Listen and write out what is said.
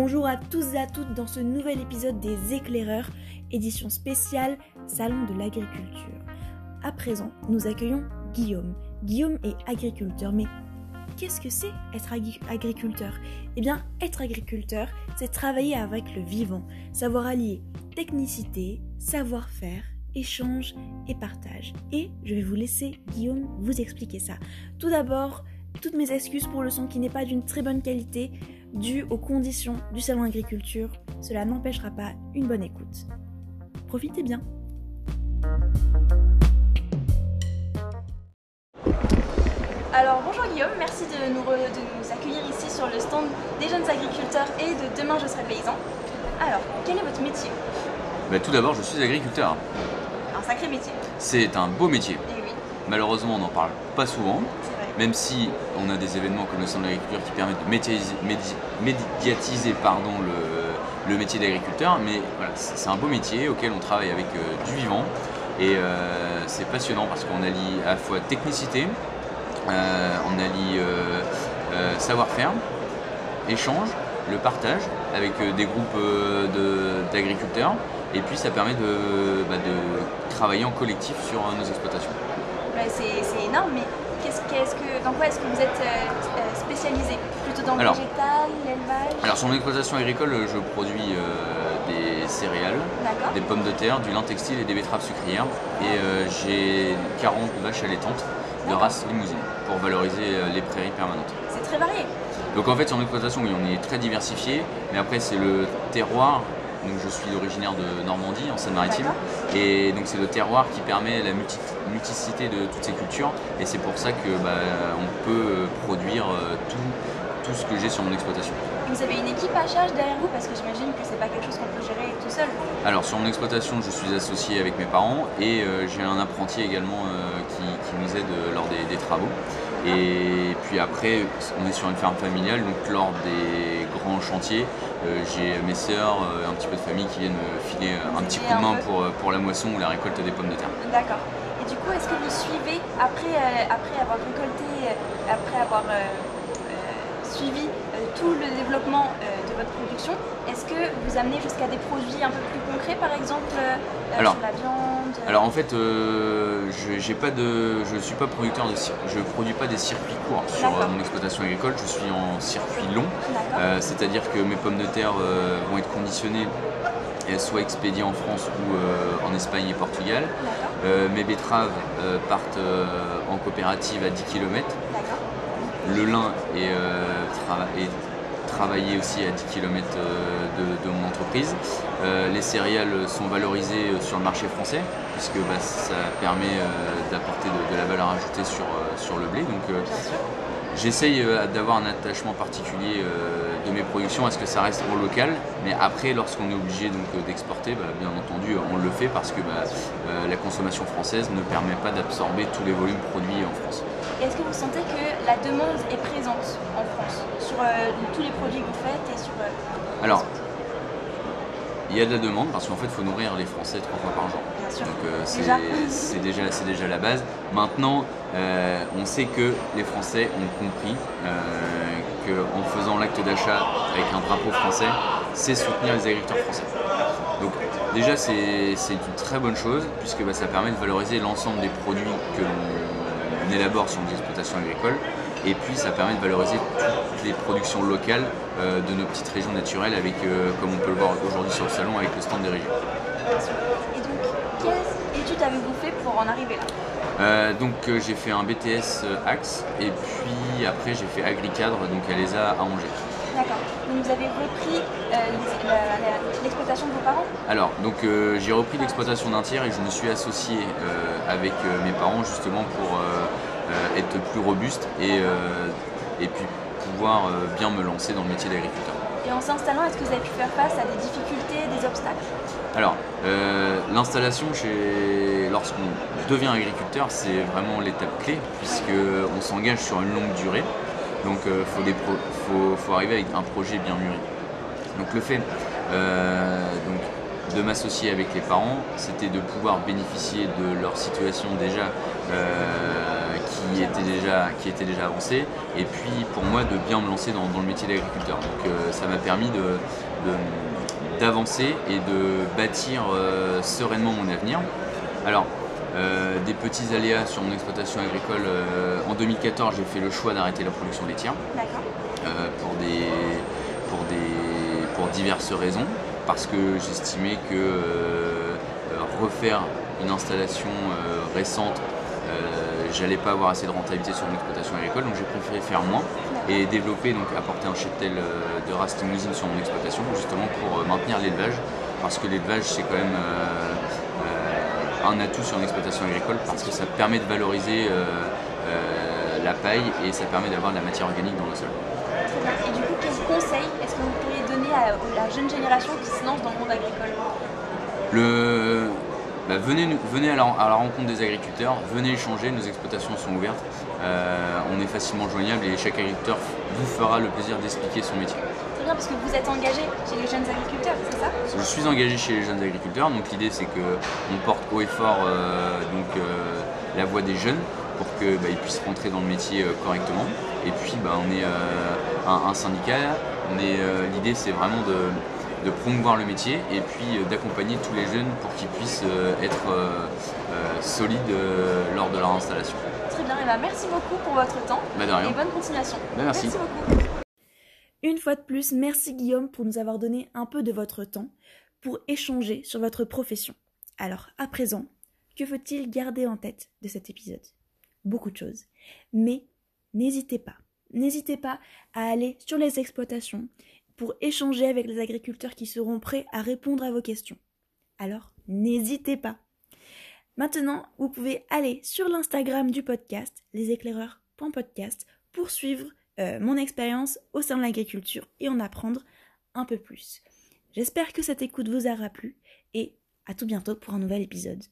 Bonjour à tous et à toutes dans ce nouvel épisode des éclaireurs, édition spéciale Salon de l'agriculture. À présent, nous accueillons Guillaume. Guillaume est agriculteur, mais qu'est-ce que c'est être agriculteur? Eh bien, être agriculteur, c'est travailler avec le vivant, savoir allier technicité, savoir-faire, échange et partage. Et je vais vous laisser Guillaume vous expliquer ça. Tout d'abord, toutes mes excuses pour le son qui n'est pas d'une très bonne qualité dû aux conditions du salon agriculture. Cela n'empêchera pas une bonne écoute. Profitez bien. Alors bonjour Guillaume, merci de nous, accueillir ici sur le stand des jeunes agriculteurs et de Demain je serai paysan. Alors, quel est votre métier? Bah, Tout d'abord, je suis agriculteur. Un sacré métier. C'est un beau métier. Et oui. Malheureusement, on n'en parle pas souvent même si on a des événements comme le Centre de l'agriculture qui permettent de médiatiser, pardon, le, métier d'agriculteur, mais voilà, c'est un beau métier auquel on travaille avec euh, du vivant et euh, c'est passionnant parce qu'on allie à la fois technicité, euh, on allie savoir-faire, échange, le partage avec des groupes d'agriculteurs et puis ça permet de, bah, travailler en collectif sur nos exploitations. c'est énorme, mais que, dans quoi est-ce que vous êtes euh, euh, spécialisé? Plutôt dans le végétal, l'élevage? Alors sur mon exploitation agricole, je produis euh, des céréales, des pommes de terre, du lin textile et des betteraves sucrières. Et j'ai 40 vaches allaitantes de race limousine pour valoriser les prairies permanentes. C'est très varié. Donc en fait sur mon exploitation, oui, on est très diversifié, mais après c'est le terroir donc je suis originaire de Normandie, en Seine-Maritime. Et donc c'est le terroir qui permet la multicité de toutes ces cultures. Et c'est pour ça que bah, on peut produire euh, tout, tout ce que j'ai sur mon exploitation. Vous avez une équipe à charge derrière vous? Parce que j'imagine que c'est pas quelque chose qu'on peut gérer tout seul. Alors sur mon exploitation, je suis associé avec mes parents et euh, j'ai un apprenti également euh, qui, nous aide lors des, travaux. Et puis après, on est sur une ferme familiale, donc lors des grands chantiers, euh, j'ai mes sœurs, un petit peu de famille qui viennent me filer un petit coup de main pour, pour la moisson ou la récolte des pommes de terre. D'accord. Et du coup, est-ce que vous suivez, après, après avoir récolté, après avoir suivi tout le développement de votre production, est-ce que vous amenez jusqu'à des produits un peu plus concrets, par exemple euh, alors, sur la viande Alors en fait, euh, je ne suis pas producteur de je produis pas des circuits courts sur euh, mon exploitation agricole. Je suis en circuit long, c'est-à-dire que mes pommes de terre vont être conditionnées et soit expédiées en France ou en Espagne et Portugal. mes betteraves partent en coopérative à 10 km. Le lin est, est travailler aussi à 10 km euh, de, mon entreprise. Euh, les céréales sont valorisées euh, sur le marché français puisque bah, ça permet d'apporter de, la valeur ajoutée sur, sur le blé. Donc j'essaye d'avoir un attachement particulier de mes productions à ce que ça reste au local. Mais après, lorsqu'on est obligé d'exporter, bah, bien entendu, on le fait parce que bah, la consommation française ne permet pas d'absorber tous les volumes produits en France. Est-ce que vous sentez que la demande est présente en France sur euh, tous les produits que vous faites et sur... Euh, Alors, il y a de la demande parce qu'en fait, il faut nourrir les Français trois fois par jour. Bien sûr. Donc euh, c'est déjà, déjà la base. Maintenant, on sait que les Français ont compris qu'en faisant l'acte d'achat avec un drapeau français, c'est soutenir les agriculteurs français. Donc déjà, c'est une très bonne chose puisque bah, ça permet de valoriser l'ensemble des produits que l'on on élabore sur nos exploitations agricoles. Et puis ça permet de valoriser toutes les productions locales euh, de nos petites régions naturelles avec, euh, comme on peut le voir aujourd'hui sur le salon, avec le stand des régions. Et donc, quelles études avez-vous fait pour en arriver là? Euh, donc j'ai fait un BTS Axe et puis après j'ai fait Agricadre donc à l'ESA à Angers. D'accord. Donc vous avez repris l'exploitation de vos parents? Alors donc j'ai repris l'exploitation d'un tiers et je me suis associé avec mes parents justement pour être plus robuste et, euh, et puis pouvoir euh, bien me lancer dans le métier d'agriculteur. Et en s'installant, est-ce que vous avez pu faire face à des difficultés, des obstacles? Alors, l'installation, lorsqu'on devient agriculteur, c'est vraiment l'étape clé, puisqu'on s'engage sur une longue durée. Donc, il faut, faut, arriver avec un projet bien mûri. Donc, le fait donc, de m'associer avec les parents, c'était de pouvoir bénéficier de leur situation déjà qui était déjà, qui était déjà avancé, et puis pour moi de bien me lancer dans, le métier d'agriculteur. Donc ça m'a permis d'avancer et de bâtir sereinement mon avenir. Alors, des petits aléas sur mon exploitation agricole. en 2014, j'ai fait le choix d'arrêter la production laitière pour, des, pour, des, pour diverses raisons parce que j'estimais que euh, euh, refaire une installation euh, récente, j'allais pas avoir assez de rentabilité sur une exploitation agricole, donc j'ai préféré faire moins et développer, donc apporter un cheptel de race limousine sur mon exploitation, justement pour maintenir l'élevage, parce que l'élevage c'est quand même un atout sur une exploitation agricole, parce que ça permet de valoriser la paille et ça permet d'avoir de la matière organique dans le sol. Et du coup, quels conseils est-ce que vous pourriez donner à la jeune génération qui se lance dans le monde agricole? Le... Bah, venez, venez à, la, rencontre des agriculteurs, venez échanger, nos exploitations sont ouvertes, euh, on est facilement joignable et chaque agriculteur vous fera le plaisir d'expliquer son métier. Très bien, parce que vous êtes engagé chez les jeunes agriculteurs, c'est ça? Je suis engagé chez les jeunes agriculteurs, donc l'idée c'est qu'on porte haut et fort euh, donc, euh, la voix des jeunes pour qu'ils bah, puissent rentrer dans le métier correctement. Et puis bah, on est un, syndicat, l'idée c'est vraiment de de promouvoir le métier et puis euh, d'accompagner tous les jeunes pour qu'ils puissent euh, être euh, solides lors de leur installation. Très bien, et merci beaucoup pour votre temps bah, et bonne continuation. Bah, merci. beaucoup. Une fois de plus, merci Guillaume pour nous avoir donné un peu de votre temps pour échanger sur votre profession. Alors, à présent, que faut-il garder en tête de cet épisode? Beaucoup de choses. Mais n'hésitez pas, n'hésitez pas à aller sur les exploitations pour échanger avec les agriculteurs qui seront prêts à répondre à vos questions. Alors, n'hésitez pas. Maintenant, vous pouvez aller sur l'Instagram du podcast, leséclaireurs.podcast, pour suivre euh, mon expérience au sein de l'agriculture et en apprendre un peu plus. J'espère que cette écoute vous aura plu et à tout bientôt pour un nouvel épisode.